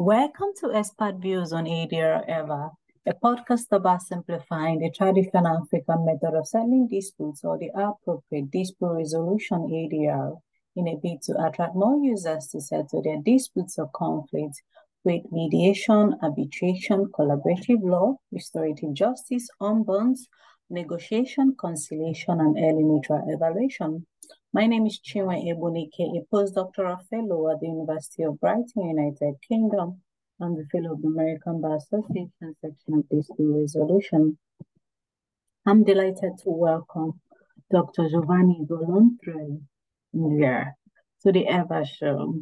Welcome to Expert Views on ADR EVA, a podcast about simplifying the traditional African method of settling disputes or the appropriate dispute resolution ADR in a bid to attract more users to settle their disputes or conflicts with mediation, arbitration, collaborative law, restorative justice, ombuds, negotiation, conciliation, and early neutral evaluation. My name is Chinwe Ebunike, a postdoctoral fellow at the University of Brighton, United Kingdom. I'm the fellow of the American Bar Association section of dispute resolution. I'm delighted to welcome Dr. Giovanni Volonterio here to the EVA show.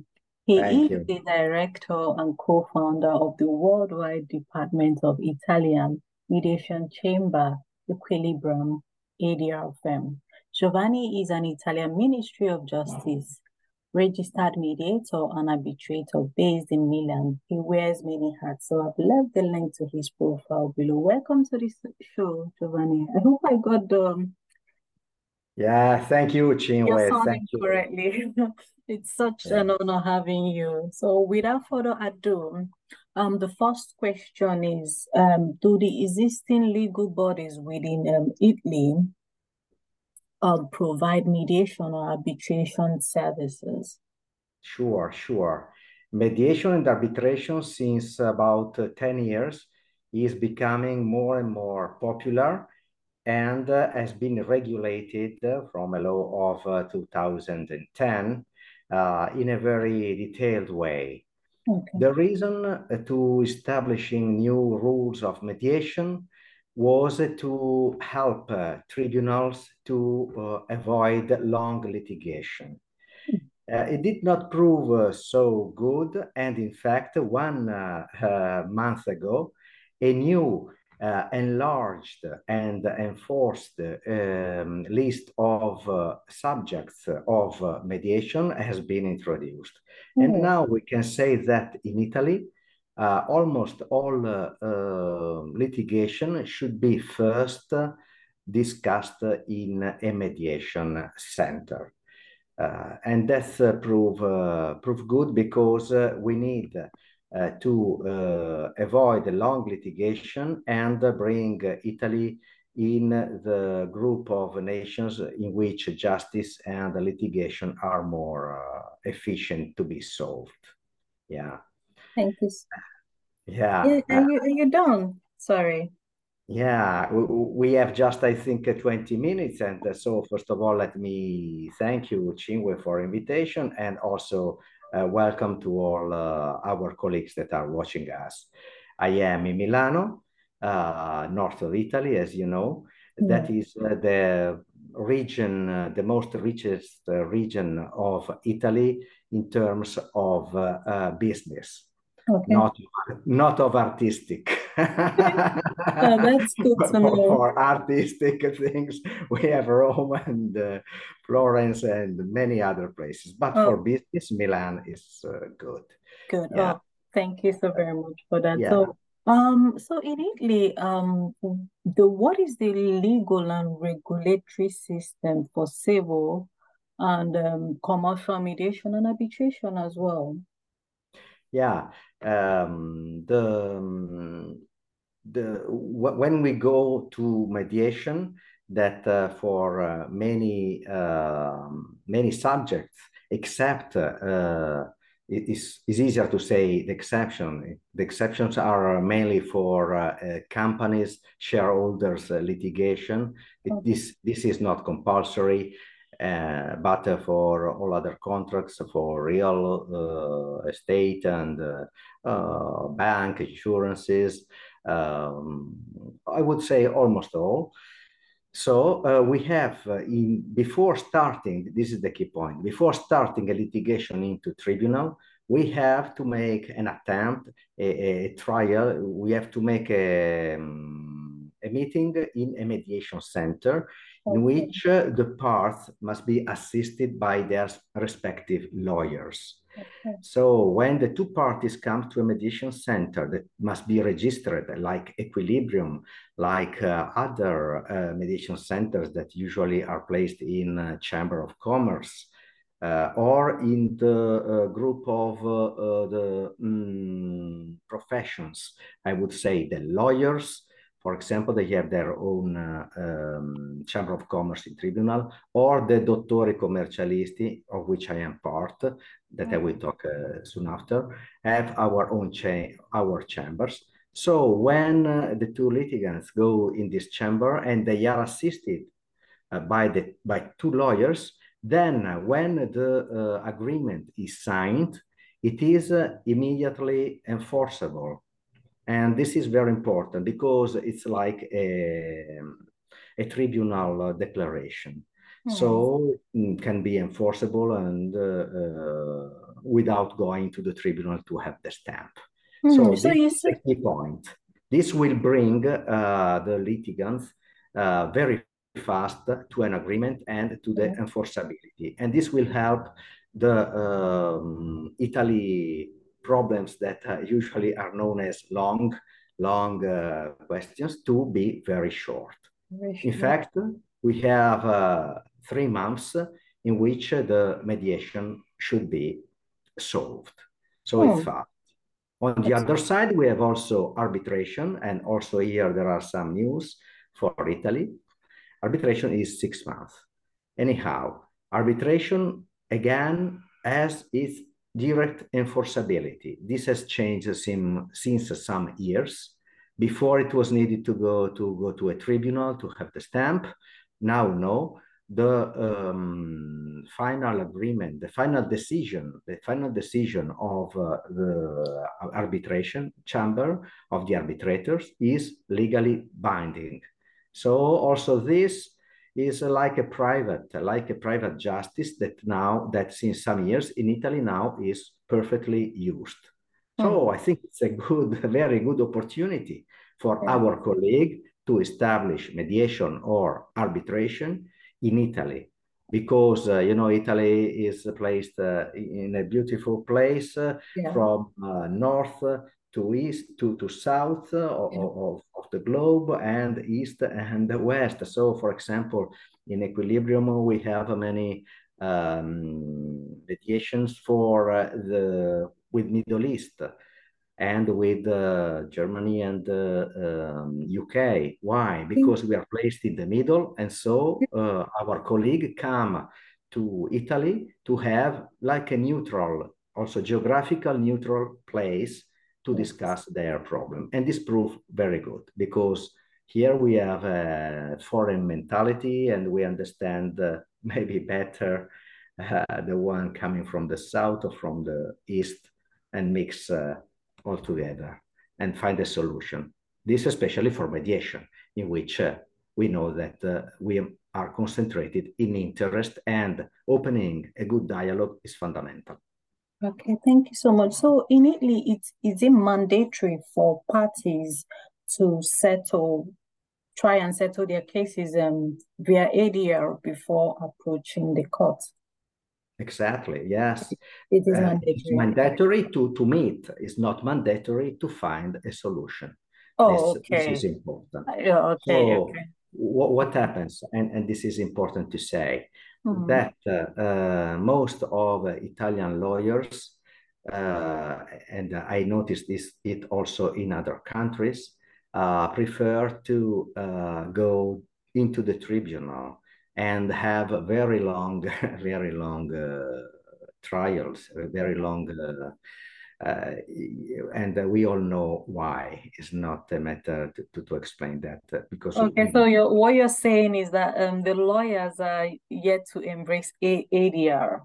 He Thank is you. the director and co-founder of the worldwide department of Italian mediation chamber, Equilibrium ADR firm. Giovanni is an Italian Ministry of Justice registered mediator and arbitrator based in Milan. He wears many hats, so I've left the link to his profile below. Welcome to this show, Giovanni. I hope I got the Yeah, thank you, Chinwe. Thank you. correctly. It's such Yeah. an honor having you. So without further ado, um, the first question is, um, do the existing legal bodies within um, Italy um, provide mediation or arbitration services? Sure, sure. Mediation and arbitration since about uh, 10 years is becoming more and more popular and uh, has been regulated uh, from a law of uh, 2010 uh, in a very detailed way. Okay. The reason uh, to establishing new rules of mediation was to help uh, tribunals to uh, avoid long litigation. Uh, it did not prove uh, so good, and in fact, one uh, uh, month ago, a new uh, enlarged and enforced um, list of uh, subjects of mediation has been introduced. And Oh, now we can say that in Italy, uh, almost all uh, uh, litigation should be first uh, discussed in a mediation center. Uh, and that's uh, prove prove good because we need to avoid long litigation and bring Italy in the group of nations in which justice and litigation are more efficient to be solved. Yeah, thank you. yeah. Yeah, are you are you done? Sorry. Yeah, we, we have just, I think, uh, 20 minutes. And uh, so, first of all, let me thank you, Chinwe, for invitation and also uh, welcome to all uh, our colleagues that are watching us. I am in Milano, uh, north of Italy, as you know. Yeah. That is uh, the region, uh, the most richest region of Italy in terms of business, Okay. not not of artistic. Oh, that's good for, for artistic things, we have Rome and uh, Florence and many other places. But for Oh, business, Milan is uh, good. good. Yeah, Oh, thank you so very much for that. yeah. So, um, so in Italy, um, the what is the legal and regulatory system for civil and um, commercial mediation and arbitration as well? Yeah, um, the um, the wh- when we go to mediation, that uh, for uh, many um, many subjects, except uh, it is is easier to say the exception. The exceptions are mainly for uh, uh, companies, shareholders uh, litigation. It, Okay. this this is not compulsory. Uh, but uh, for all other contracts, for real uh, estate and uh, uh, bank insurances, um, I would say almost all. So uh, we have in before starting, this is the key point, before starting a litigation into tribunal, we have to make an attempt, a, a trial. We have to make a, um, a meeting in a mediation center in which uh, the parts must be assisted by their respective lawyers. Okay. So when the two parties come to a mediation center that must be registered, like Equilibrium, like uh, other uh, mediation centers that usually are placed in uh, Chamber of Commerce, uh, or in the uh, group of uh, uh, the mm, professions, I would say the lawyers, for example, they have their own uh, um, Chamber of Commerce in Tribunal, or the Dottori Commercialisti, of which I am part, that. I will mm-hmm. talk uh, soon after, have our own cha our chambers. So when uh, the two litigants go in this chamber and they are assisted by the by two lawyers, then when the uh, agreement is signed, it is uh, immediately enforceable. And this is very important because it's like a, a tribunal declaration. Mm. So it can be enforceable and uh, without going to the tribunal to have the stamp. Mm. So, so this is the key point. This will bring uh, the litigants uh, very fast to an agreement and to the enforceability. And this will help the um, Italy problems that uh, usually are known as long, long uh, questions to be very short. Very in fact, we have uh, three months in which the mediation should be solved. So oh. it's fast. On the That's other side, we have also arbitration, and also here there are some news for Italy arbitration is six months. Anyhow, arbitration again has its direct enforceability. This has changed since some years. Before it was needed to go to go to a tribunal to have the stamp. Now, no. The um, final agreement, the final decision, the final decision of uh, the arbitration chamber of the arbitrators is legally binding. So also this is like a private, like a private justice that now, that since some years in Italy now is perfectly used. Mm. So I think it's a good, a very good opportunity for yeah. our colleague to establish mediation or arbitration in Italy because uh, you know Italy is placed uh, in a beautiful place uh, yeah. from uh, north to east to, to south uh, of, of the globe and east and west. So for example, in equilibrium, we have many um, mediations for uh, the with Middle East and with uh, Germany and uh, um, UK. Why? Because we are placed in the middle, and so uh, our colleague come to Italy to have like a neutral, also geographical neutral place to discuss their problem. And this proved very good because here we have a foreign mentality and we understand uh, maybe better uh, the one coming from the south or from the east and mix uh, all together and find a solution. This especially for mediation, in which uh, we know that uh, we are concentrated in interest and opening a good dialogue is fundamental. Okay, thank you so much. So in Italy, it's is it mandatory for parties to settle, try and settle their cases um, via ADR before approaching the court? Exactly. Yes, it is uh, mandatory. It's mandatory to to meet. It's not mandatory to find a solution. Oh, this, okay. This is important. Uh, okay. So okay. What, what happens, and, and this is important to say, mm-hmm. that uh, most of Italian lawyers, uh, and I noticed this it also in other countries, uh, prefer to go into the tribunal and have very long, very long trials, very long uh, and uh, we all know why. It's not a matter to, to, to explain that uh, because. Okay, we, so you're, what you're saying is that um, the lawyers are yet to embrace A ADR.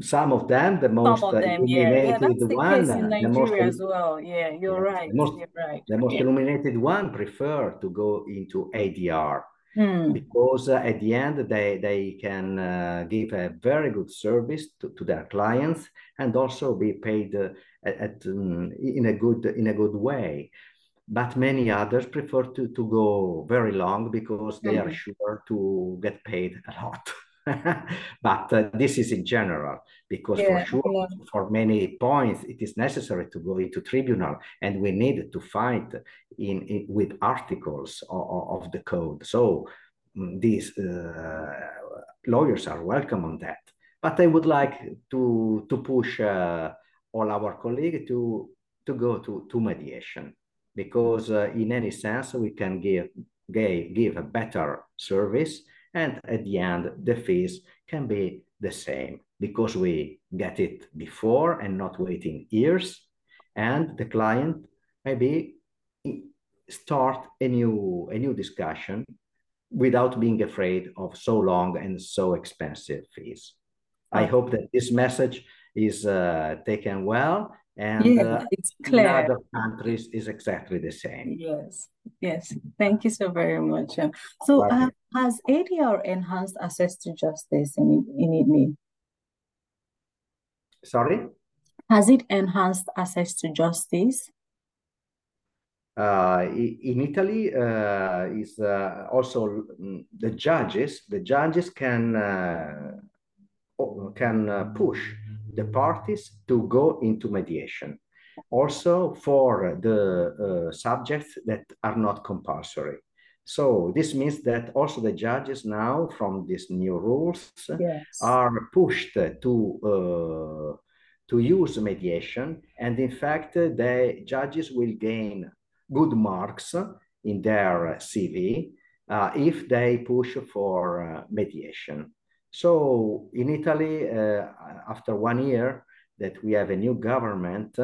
Some of them, the most Some of them, yeah. yeah, that's the one, case in Nigeria most, as well. Yeah, you're yeah, right. The most, you're right. The most yeah. illuminated one prefer to go into ADR Hmm. because uh, at the end they they can uh, give a very good service to, to their clients and also be paid uh, at, um, in a good in a good way but many others prefer to, to go very long because they mm-hmm. are sure to get paid a lot but uh, this is in general because yeah, for sure yeah. for many points it is necessary to go into tribunal and we need to fight in, in with articles of, of, the code so mm, these uh, lawyers are welcome on that but I would like to to push uh, all our colleagues to to go to to mediation because uh, in any sense we can give, give give a better service and at the end the fees can be the same because we get it before and not waiting years. And the client maybe start a new a new discussion without being afraid of so long and so expensive fees. I hope that this message is uh, taken well and yeah, uh, it's clear. in other countries is exactly the same. Yes, yes. Thank you so very much. Um, so uh, has ADR enhanced access to justice in, in IDMI? Sorry? Has it enhanced access to justice? Uh, in Italy, uh, is uh, also mm, the judges. The judges can uh, can uh, push the parties to go into mediation. Also for the uh, subjects that are not compulsory. So this means that also the judges now, from these new rules, yes. are pushed to uh, to use mediation, and in fact, the judges will gain good marks in their CV uh, if they push for uh, mediation. So in Italy, uh, after one year that we have a new government,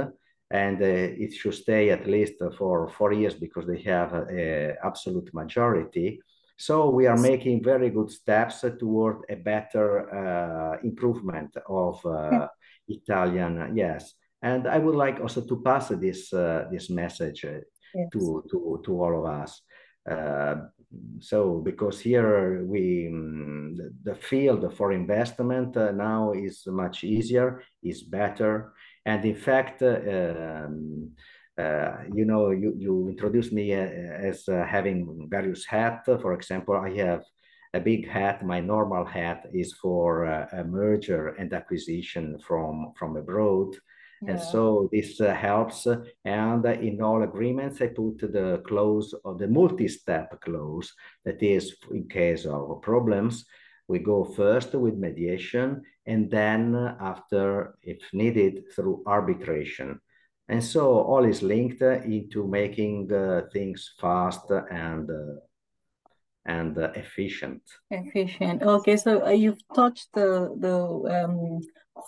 and uh, it should stay at least for four years because they have an absolute majority. So we are making very good steps toward a better uh, improvement of uh, Italian, yes. And I would like also to pass this uh, this message uh, yes. to, to, to all of us. So because here we um, the, the, field for investment uh, now is much easier is better. And in fact uh, um, uh, you know you, you introduced me uh, as having various hats for example i have a big hat. My normal hat is for a merger and acquisition from from abroad and so this uh, helps. And in all agreements, I put the clause of the multi-step clause. That is, in case of problems, we go first with mediation, and then after, if needed, through arbitration. And so all is linked into making uh, things fast and uh, and uh, efficient. Efficient. Okay, so uh, you've touched the the um,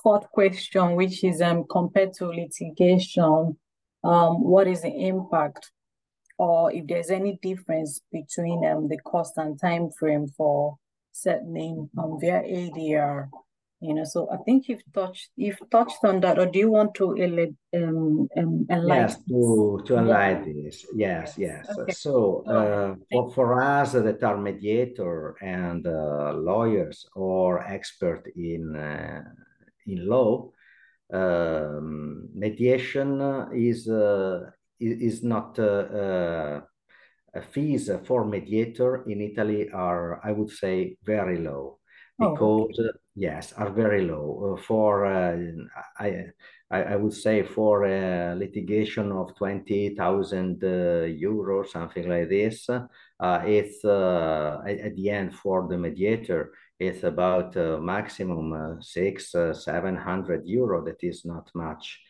fourth question, which is um, compared to litigation, um, what is the impact or if there's any difference between um, the cost and time frame for settling um, via ADR? You know, so I think you've touched you've touched on that, or do you want to um, um, enlighten? Yes, to to enlighten this. Yes, yes. Okay. So uh, for, for us that are mediator and uh, lawyers or expert in uh, in law, um, mediation is uh, is not uh, uh, fees for mediator in Italy are, I would say, very low because oh, okay. yes, are very low for I. I, would say for a litigation of 20,000 uh, euros, something like this, uh, it's uh, at, the end for the mediator, it's about uh, maximum uh, six, uh, seven hundred euro. That is not much.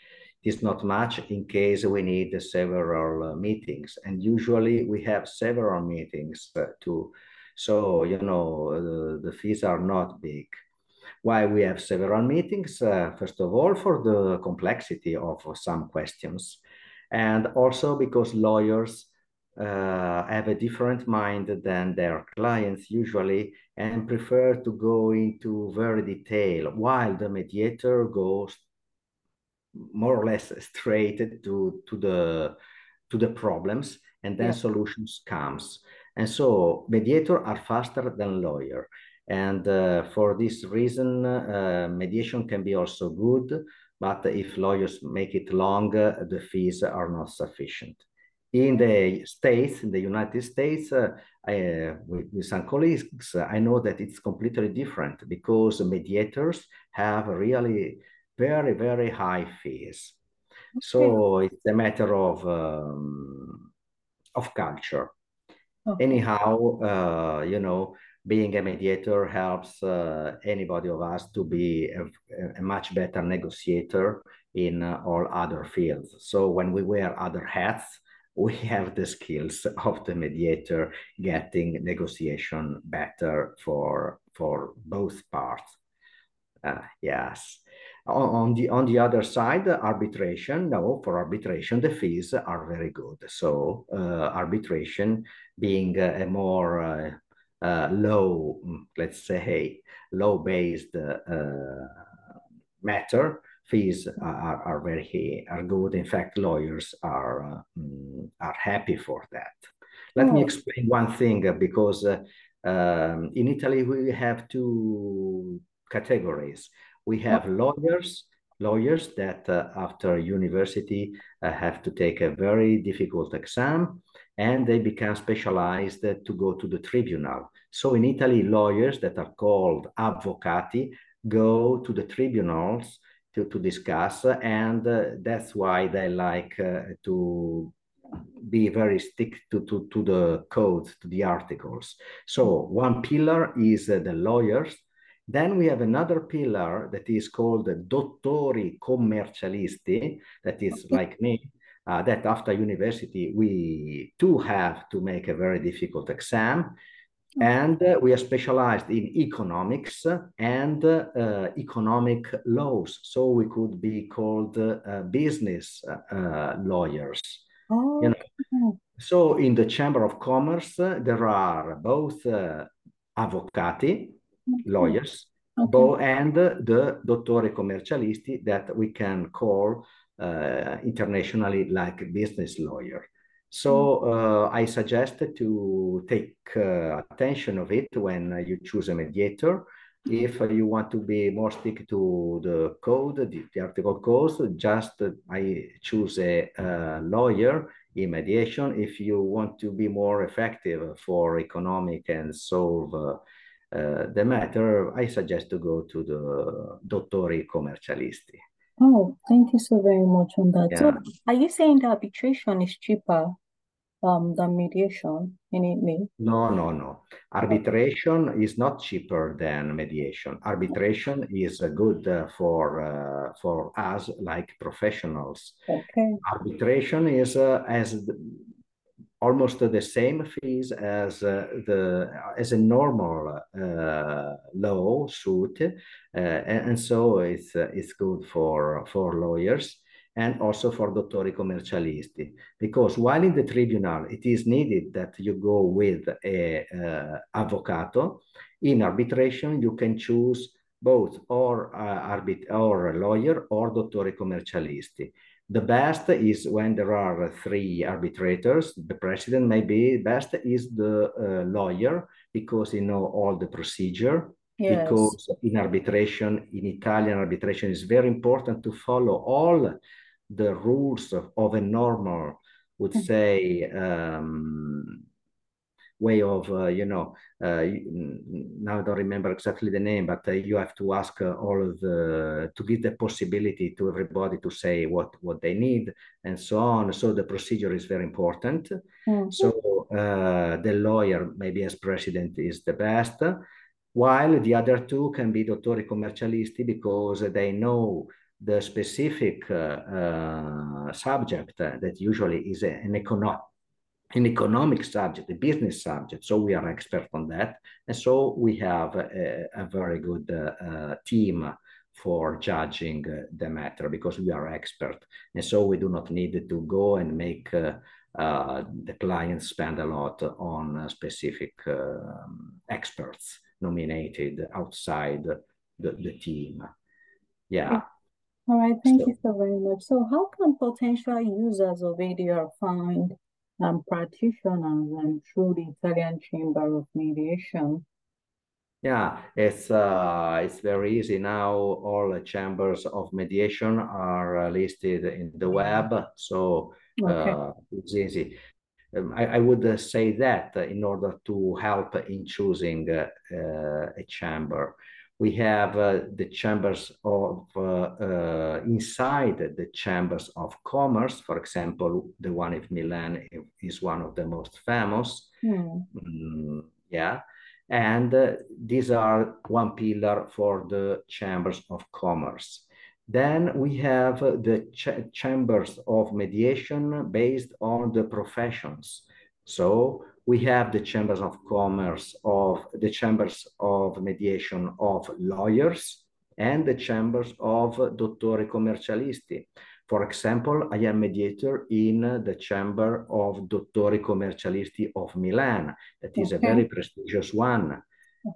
It is not much in case we need several meetings, and usually we have several meetings too. So you know the fees are not big. Why we have several meetings? Uh, first of all, for the complexity of some questions, and also because lawyers uh, have a different mind than their clients usually and prefer to go into very detail while the mediator goes more or less straight to, to the to the problems and then yeah. solutions comes. And so mediator are faster than lawyer. And uh, for this reason uh, mediation can be also good but if lawyers make it long the fees are not sufficient in the States, in the United States, uh, I, uh, with, some colleagues, uh, I know that it's completely different because mediators have really very, very high fees. Okay. So it's a matter of um, of culture. Okay. Anyhow, uh, you know, being a mediator helps uh, anybody of us to be a, a much better negotiator in uh, all other fields. So when we wear other hats, we have the skills of the mediator getting negotiation better for for both parts. Uh, yes. On, the on the other side, arbitration. No, for arbitration, the fees are very good. So uh, arbitration being a, a more uh, uh low, let's say, low-based uh, matter, fees are, are very are good. In fact, lawyers are uh, are happy for that. Let oh. me explain one thing because uh, um, in Italy we have two categories. We have lawyers, lawyers that uh, after university uh, have to take a very difficult exam and they become specialized to go to the tribunal. So in Italy, lawyers that are called avvocati go to the tribunals to, to discuss and uh, that's why they like uh, to be very stick to, to, to the code, to the articles. So one pillar is uh, the lawyers. Then we have another pillar that is called the dottori commercialisti, that is like me, uh, that after university we too have to make a very difficult exam and uh, we are specialized in economics and uh, economic laws so we could be called uh, business uh, lawyers oh. you know? so in the chamber of commerce there are both uh, avvocati lawyers okay. both, and the dottori commercialisti that we can call uh, internationally like business lawyer so uh, I suggest to take uh, attention of it when you choose a mediator. If you want to be more stick to the code, the, the article codes, just uh, I choose a, a lawyer in mediation. If you want to be more effective for economic and solve uh, uh, the matter, I suggest to go to the dottori commercialisti. Oh, thank you so very much on that. Yeah. So are you saying that arbitration is cheaper um, than mediation in Italy? No, no, no. Arbitration is not cheaper than mediation. Arbitration is uh, good uh, for uh, for us like professionals. Okay. Arbitration is uh, as almost the same fees as uh, the as a normal uh, lawsuit, uh, and, and, so it's uh, it's good for for lawyers and also for dottori commercialisti. Because while in the tribunal it is needed that you go with a avvocato in arbitration you can choose both or uh, arbit or lawyer or dottori commercialisti the best is when there are three arbitrators. The president may be best is the uh, lawyer because he know all the procedure. Yes. Because in arbitration, in Italian arbitration, is very important to follow all the rules of, of a normal, would mm. say, um, way of uh, you know uh, now I don't remember exactly the name, but uh, you have to ask uh, all of the to give the possibility to everybody to say what what they need and so on. So the procedure is very important. Mm-hmm. So uh, the lawyer, maybe as president, is the best, while the other two can be dottori commercialisti because they know the specific uh, subject that usually is an economic an economic subject, a business subject. So we are expert on that. And so we have a, a very good uh, uh, team for judging uh, the matter because we are expert. And so we do not need to go and make uh, uh, the client spend a lot on uh, specific um, experts nominated outside the, the team. Yeah. All right, thank so, you so very much. So how can potential users of ADR find um, practitioners and through the Italian Chamber of Mediation. Yeah, it's uh, it's very easy now. All the chambers of mediation are uh, listed in the web, so okay. uh, it's easy. Um, I, I, would uh, say that in order to help in choosing uh, a chamber we have uh, the chambers of uh, uh, inside the chambers of commerce. For example, the one in Milan is one of the most famous. Mm. Mm, yeah, And uh, these are one pillar for the chambers of commerce. Then we have the ch chambers of mediation based on the professions. So we have the chambers of commerce of the chambers of mediation of lawyers and the chambers of dottori commercialisti. For example, I am mediator in the chamber of dottori commercialisti of Milan. That is okay. a very prestigious one.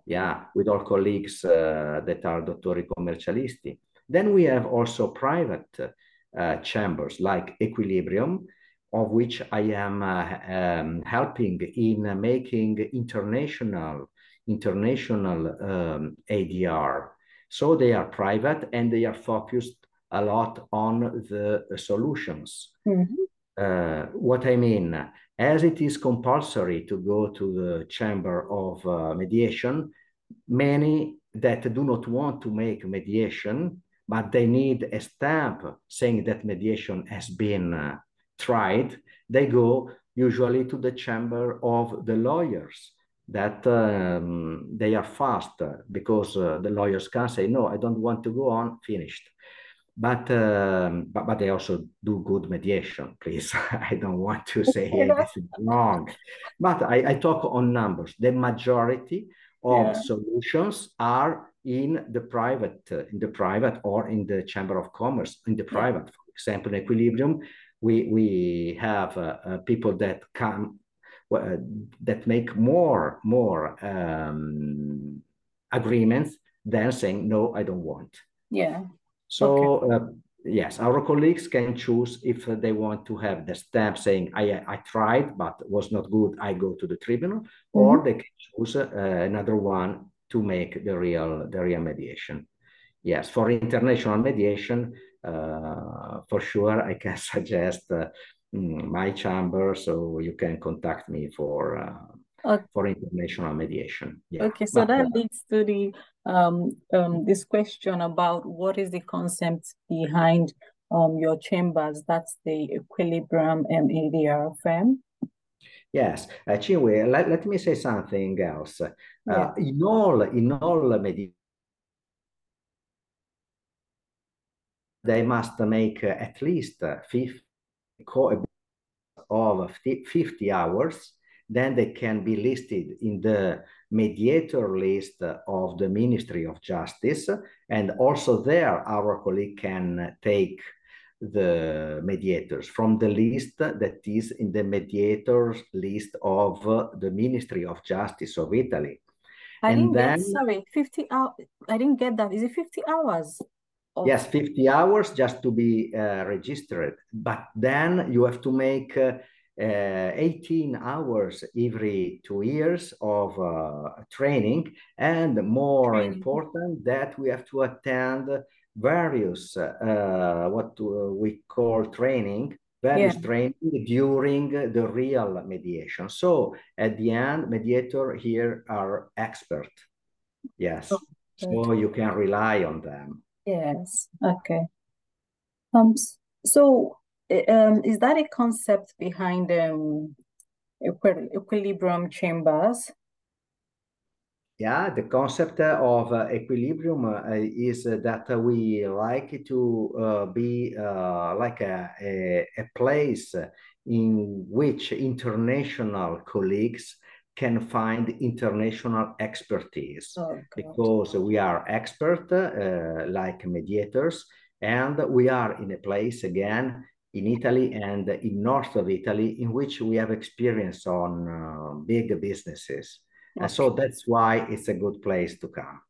Yeah, with all colleagues uh, that are dottori commercialisti. Then we have also private uh, chambers like Equilibrium, of which I am uh, um, helping in making international international um, ADR. So they are private and they are focused a lot on the solutions. Mm-hmm. Uh, what I mean, as it is compulsory to go to the chamber of uh, mediation, many that do not want to make mediation, but they need a stamp saying that mediation has been uh, tried, they go usually to the chamber of the lawyers that um, they are fast because uh, the lawyers can say, no, I don't want to go on, finished. But, um, but, but they also do good mediation, please. I don't want to say is wrong. But I, I talk on numbers. The majority of yeah. solutions are in the private, uh, in the private or in the chamber of commerce, in the private. For example, in equilibrium, we we have uh, uh, people that come uh, that make more more um, agreements than saying no, I don't want. Yeah. So okay. uh, yes, our colleagues can choose if they want to have the stamp saying I I tried but was not good. I go to the tribunal, mm -hmm. or they can choose uh, another one to make the real the real mediation. Yes, for international mediation, for sure, I can suggest uh, mm, my chamber, so you can contact me for uh, okay. for international mediation. Yeah. Okay, so but, that leads to the um, um, this question about what is the concept behind um, your chambers. That's the Equilibrium um, ADR. Yes, uh, Chinwe, let, let me say something else. Uh, yeah. in all in all mediation they must make uh, at least uh, 50 of 50 hours then they can be listed in the mediator list of the Ministry of Justice. And also there, our colleague can take the mediators from the list that is in the mediators list of the Ministry of Justice of Italy. I and didn't then, get, sorry, 50 hours. I didn't get that. Is it 50 hours? Of... Yes, 50 hours just to be uh, registered. But then you have to make uh, uh, 18 hours every two years of uh, training. And more training. important, that we have to attend various, uh, what we call training, various yeah. training during the real mediation. So at the end, mediator here are expert. Yes. Oh, so you can rely on them. Yes. Okay. Um. So, um, is that a concept behind um equilibrium chambers? Yeah, the concept of uh, equilibrium uh, is that we like to uh, be uh, like a, a, a place in which international colleagues can find international expertise oh, because we are expert uh, like mediators and we are in a place again in Italy and in north of Italy in which we have experience on uh, big businesses. Okay. And so that's why it's a good place to come.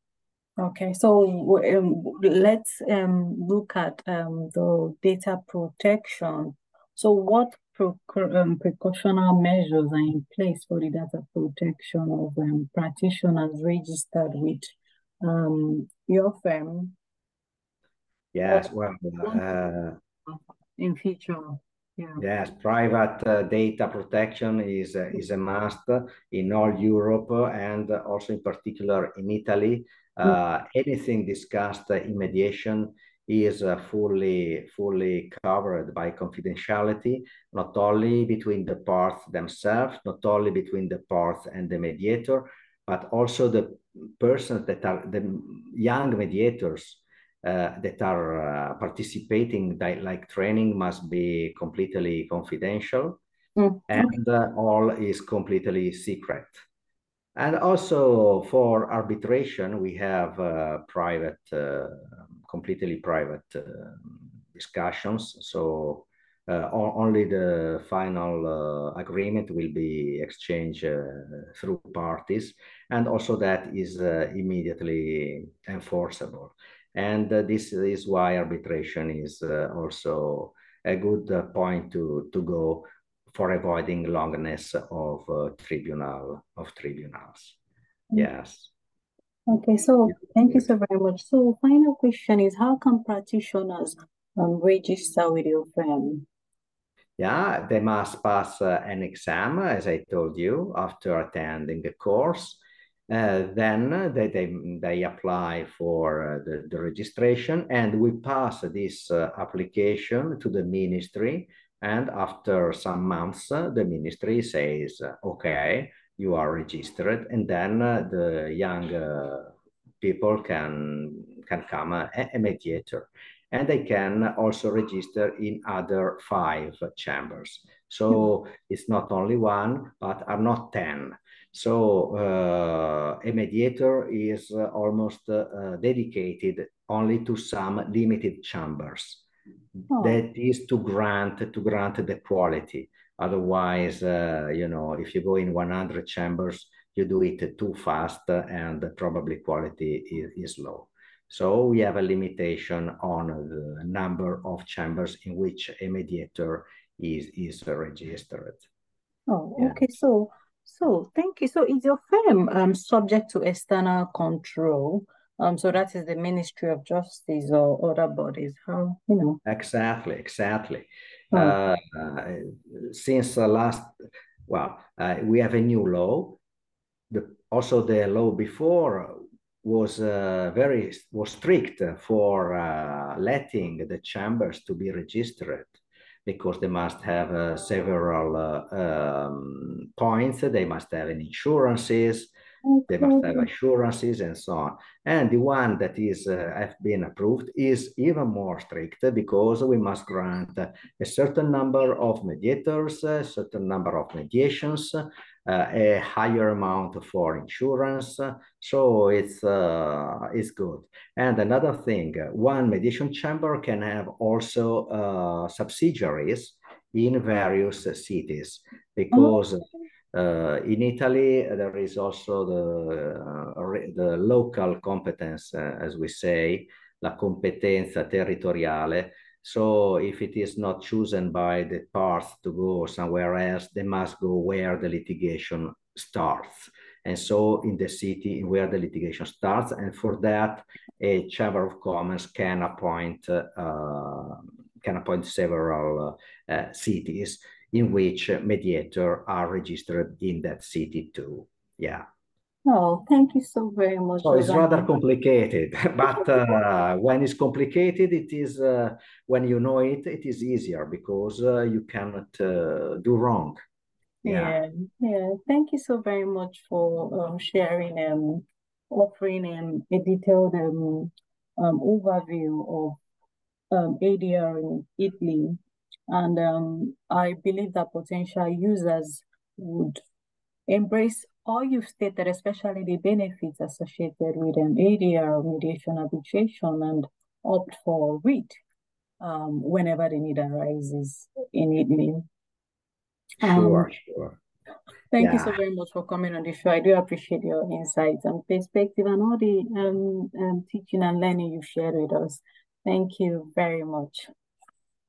Okay, so um, let's um, look at um, the data protection. So what precautionary measures are in place for the data protection of um, practitioners registered with um, your firm? Yes, well, uh, in future. Yeah. Yes, private uh, data protection is uh, is a must in all Europe and also in particular in Italy. Mm. Uh, anything discussed in mediation is uh, fully fully covered by confidentiality not only between the parts themselves not only between the parts and the mediator but also the persons that are the young mediators uh, that are uh, participating like training must be completely confidential mm. and uh, all is completely secret and also for arbitration we have uh, private uh, completely private uh, discussions so uh, only the final uh, agreement will be exchanged through parties, and also that is immediately enforceable. And this is why arbitration is also a good point to, to go for avoiding longness of uh, tribunal of tribunals. Mm. Yes. Okay, so thank you so very much. So final question is how can practitioners um, register with your firm? Yeah, they must pass uh, an exam, as I told you, after attending the course. Uh, then they, they, they apply for uh, the, the registration and we pass this uh, application to the ministry. And after some months, uh, the ministry says, okay, you are registered. And then uh, the young people can, can come a, a mediator and they can also register in other five chambers. So it's not only one, but are not 10. So uh, a mediator is uh, almost uh, dedicated only to some limited chambers. Oh. That is to grant to grant the quality. Otherwise, uh, you know, if you go in 100 chambers, you do it too fast and probably quality is, is low. So we have a limitation on the number of chambers in which a mediator is, is registered. Oh, yeah. okay. So, so thank you. So is your firm um, subject to external control? Um, so that is the Ministry of Justice or other bodies. How you know? Exactly, exactly. Oh. Uh, uh, since the last, well, uh, we have a new law. The also the law before was uh, very was strict for uh, letting the chambers to be registered because they must have uh, several uh, um, points. They must have an insurances. They must have assurances and so on. And the one that is uh, have been approved is even more strict because we must grant a certain number of mediators, a certain number of mediations, uh, a higher amount for insurance. So it's, uh, it's good. And another thing, one mediation chamber can have also uh, subsidiaries in various cities because uh, in Italy, there is also the, uh, the local competence, uh, as we say, la competenza territoriale, so if it is not chosen by the parts to go somewhere else, they must go where the litigation starts. And so in the city where the litigation starts, and for that, a Chamber of Commerce can appoint uh, can appoint several uh, cities in which mediator are registered in that city too. Yeah. Oh, thank you so very much. So it's rather complicated, but uh, when it's complicated, it is uh, when you know it, it is easier because uh, you cannot uh, do wrong. Yeah. yeah, yeah. Thank you so very much for um, sharing and um, offering um, a detailed um, um, overview of um, ADR in Italy. And um, I believe that potential users would embrace all you've stated, especially the benefits associated with an ADR mediation arbitration and opt for REIT um, whenever the need arises in Italy. Sure, um, sure. Thank yeah. you so very much for coming on the show. I do appreciate your insights and perspective and all the um, um, teaching and learning you shared with us. Thank you very much.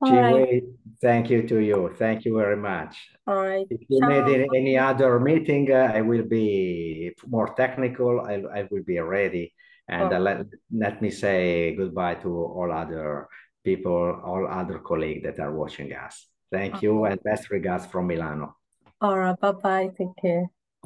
All right. thank you to you. Thank you very much. All right. If you Ciao. need any, other meeting, uh, I will be more technical. I, I will be ready. And uh, let, let me say goodbye to all other people, all other colleagues that are watching us. Thank okay. you and best regards from Milano. All right. Bye-bye. Take care.